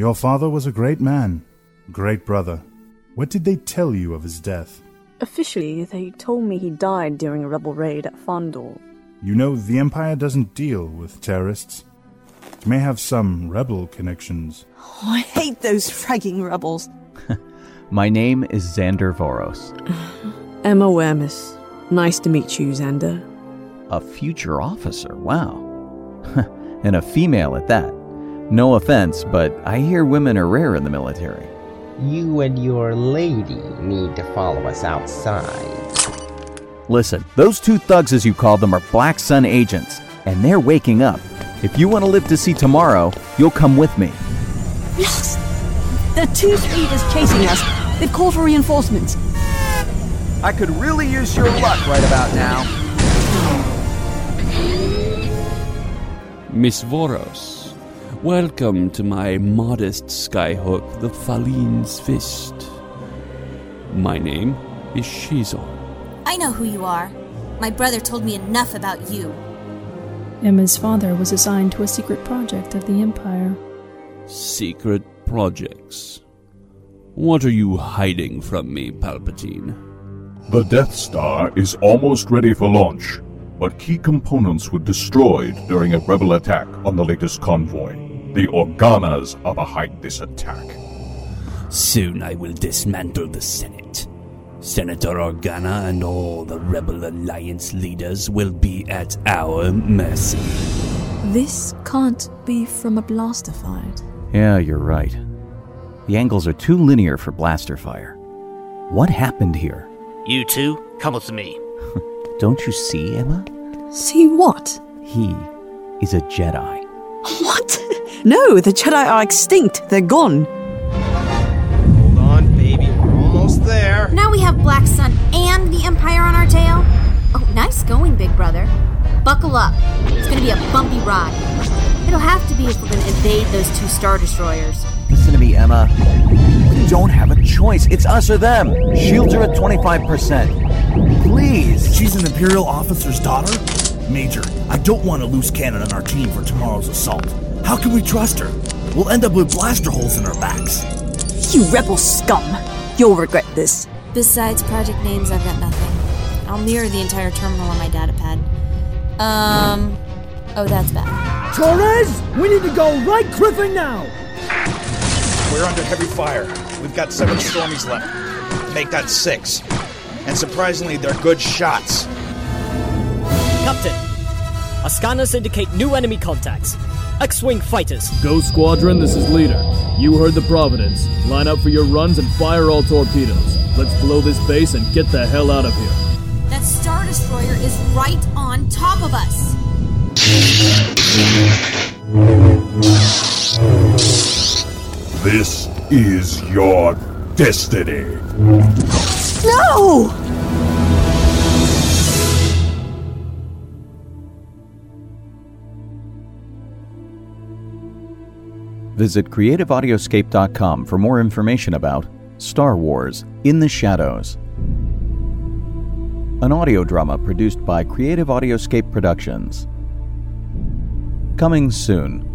Your father was a great man, great brother. What did they tell you of his death? Officially, they told me he died during a rebel raid at Fondor. You know, the Empire doesn't deal with terrorists. It may have some rebel connections. Oh, I hate those fragging rebels. My name is Xander Voros. Emma Wermis. Nice to meet you, Xander. A future officer, wow. and a female at that. No offense, but I hear women are rare in the military. You and your lady need to follow us outside. Listen, those two thugs, as you call them, are Black Sun agents, and they're waking up. If you want to live to see tomorrow, you'll come with me. Yes! The are two speeders chasing us. They've called for reinforcements. I could really use your luck right about now. Miss Voros, welcome to my modest skyhook, the Faline's Fist. My name is Shizo. I know who you are. My brother told me enough about you. Emma's father was assigned to a secret project of the Empire. Secret projects. What are you hiding from me, Palpatine? The Death Star is almost ready for launch, but key components were destroyed during a rebel attack on the latest convoy. The Organas are behind this attack. Soon I will dismantle the Senate. Senator Organa and all the Rebel Alliance leaders will be at our mercy. This can't be from a blaster fight. Yeah, you're right. The angles are too linear for blaster fire. What happened here? You two, come with me. Don't you see, Emma? See what? He is a Jedi. What? No, the Jedi are extinct. They're gone. Hold on, baby. We're almost there. Now we have Black Sun and the Empire on our tail. Oh, nice going, big brother. Buckle up. It's gonna be a bumpy ride. It'll have to be if we're gonna invade those two Star Destroyers. Listen to me, Emma. We don't have a choice. It's us or them. Shields are at 25%. Please. She's an Imperial officer's daughter? Major, I don't want a loose cannon on our team for tomorrow's assault. How can we trust her? We'll end up with blaster holes in our backs. You rebel scum! You'll regret this. Besides project names, I've got nothing. I'll mirror the entire terminal on my data pad. Um. Oh, that's bad. Torres, we need to go right cliffing now. We're under heavy fire. We've got seven Stormies left. Make that six. And surprisingly, they're good shots. Captain, our scanners indicate new enemy contacts. X-Wing fighters. Go Squadron, this is Leader. You heard the Providence. Line up for your runs and fire all torpedoes. Let's blow this base and get the hell out of here. That Star Destroyer is right on top of us. This is your destiny. Visit creativeaudioscape.com for more information about Star Wars In the Shadows. An audio drama produced by Creative Audioscape Productions. Coming soon.